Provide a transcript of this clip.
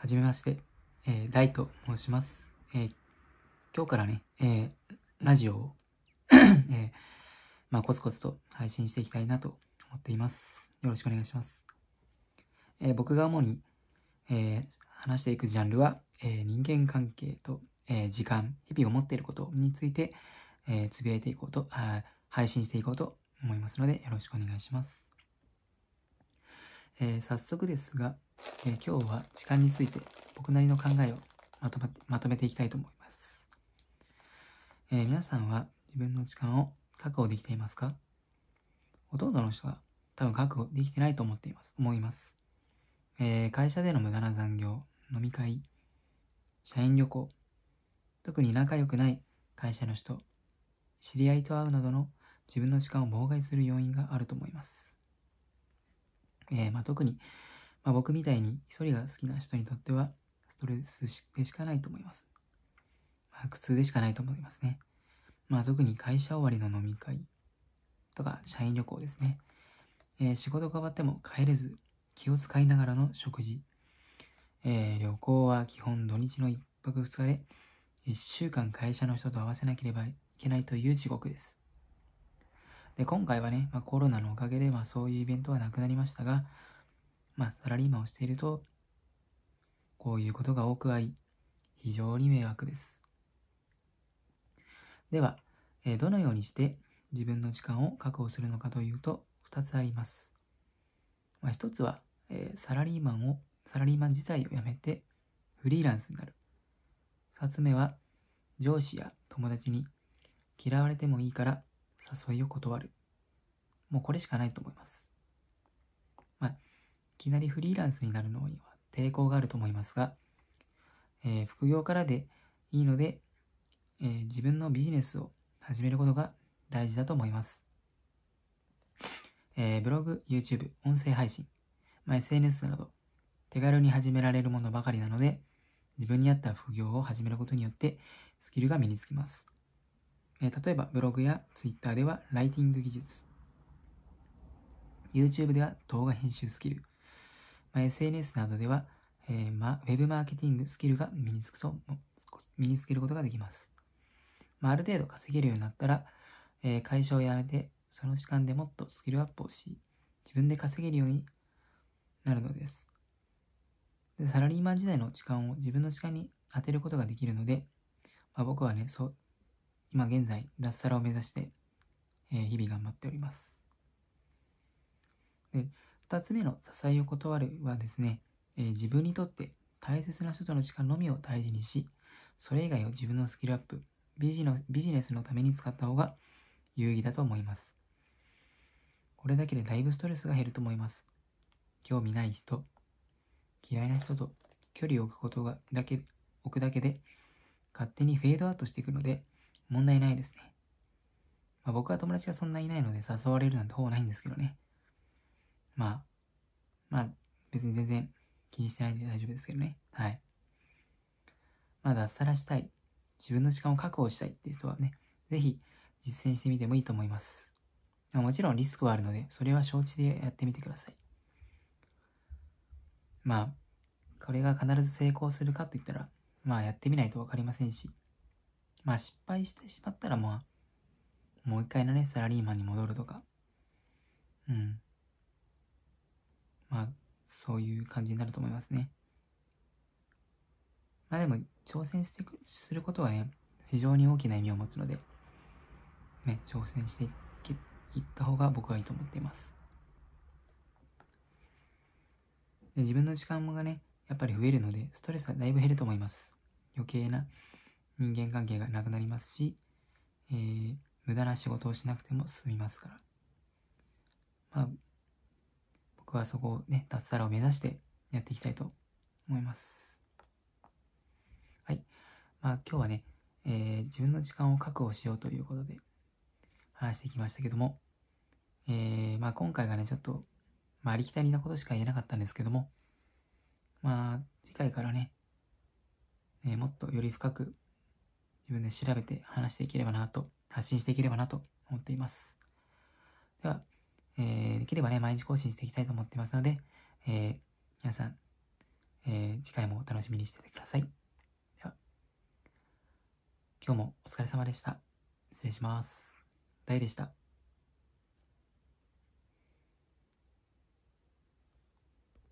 はじめまして、えー、大と申します。えー今日からね、えーラジオを、えーまあ、コツコツと配信していきたいなと思っています。よろしくお願いします。えー僕が主に、え話していくジャンルは、え人間関係と、え時間、日々思っていることについて、えつぶやいていこうとあ、配信していこうと思いますので、よろしくお願いします。え早速ですが、えー今日は時間について僕なりの考えをまとまってまとめていきたいと思います。えー皆さんは自分の時間を確保できていますか？ほとんどの人が多分確保できてないと思っています。思います。えー会社での無駄な残業、飲み会、社員旅行、特に仲良くない会社の人、知り合いと会うなどの自分の時間を妨害する要因があると思います。えーまあ、特に、まあ、僕みたいに一人が好きな人にとってはストレスでしかないと思います。まあ、苦痛でしかないと思いますね。まあ、特に会社終わりの飲み会とか社員旅行ですね。えー仕事が終わっても帰れず気を使いながらの食事。えー旅行は基本土日の一泊二日で一週間会社の人と合わせなければいけないという地獄です。で、今回はね、まあ、コロナのおかげで、まあ、そういうイベントはなくなりましたが、まあ、サラリーマンをしていると、こういうことが多くあり、非常に迷惑です。では、えどのようにして自分の時間を確保するのかというと、2つあります。まあ、1つは、えサラリーマンを、サラリーマン自体を辞めて、フリーランスになる。2つ目は、上司や友達に嫌われてもいいから誘いを断る。もうこれしかないと思います。いきなりフリーランスになるのには抵抗があると思いますが、えー副業からでいいので、えー自分のビジネスを始めることが大事だと思います。えーブログ、YouTube、音声配信、まあ、SNS など手軽に始められるものばかりなので、自分に合った副業を始めることによってスキルが身につきます。えー例えばブログや Twitter ではライティング技術、YouTube では動画編集スキル、まあ、SNS などでは、えーま、ウェブマーケティングスキルが身につくと、身につけることができます。まあ、ある程度稼げるようになったら、えー会社を辞めて、その時間でもっとスキルアップをし、自分で稼げるようになるのです。でサラリーマン時代の時間を自分の時間に当てることができるので、まあ、僕はね、そう、今現在、脱サラを目指して、えー日々頑張っております。で、二つ目の支えを断るはですね、えー自分にとって大切な人との時間のみを大事にし、それ以外を自分のスキルアップ、ビジのビジネスのために使った方が有意義だと思います。これだけでだいぶストレスが減ると思います。興味ない人、嫌いな人と距離を置くことがだけ、置くだけで勝手にフェードアウトしていくので問題ないですね。まあ、僕は友達がそんないないので誘われるなんてほぼないんですけどね。まあ、まあ別に全然気にしてないんで大丈夫ですけどね。はい。まあ脱サラしたい、自分の時間を確保したいっていう人はね、ぜひ実践してみてもいいと思います。まあもちろんリスクはあるので、それは承知でやってみてください。まあ、これが必ず成功するかといったら、まあやってみないとわかりませんし、まあ失敗してしまったらまあ、もう一回のね、サラリーマンに戻るとか、うん。そういう感じになると思いますね。まあでも、挑戦してくすることはね、非常に大きな意味を持つので、ね、挑戦していけいった方が僕はいいと思っています。で自分の時間がね、やっぱり増えるので、ストレスがだいぶ減ると思います。余計な人間関係がなくなりますし、えー無駄な仕事をしなくても済みますから。まあ、僕はそこをね、脱サラを目指してやっていきたいと思います。はい。まあ今日はね、えー自分の時間を確保しようということで話してきましたけども、えーまあ今回がね、ちょっと、まあありきたりなことしか言えなかったんですけども、まあ次回からね、えーもっとより深く自分で調べて話していければなと、発信していければなと思っています。では、えーできればね、毎日更新していきたいと思ってますので、えー皆さん、えー、次回もお楽しみにしててください。では、今日もお疲れ様でした。失礼します。大でした。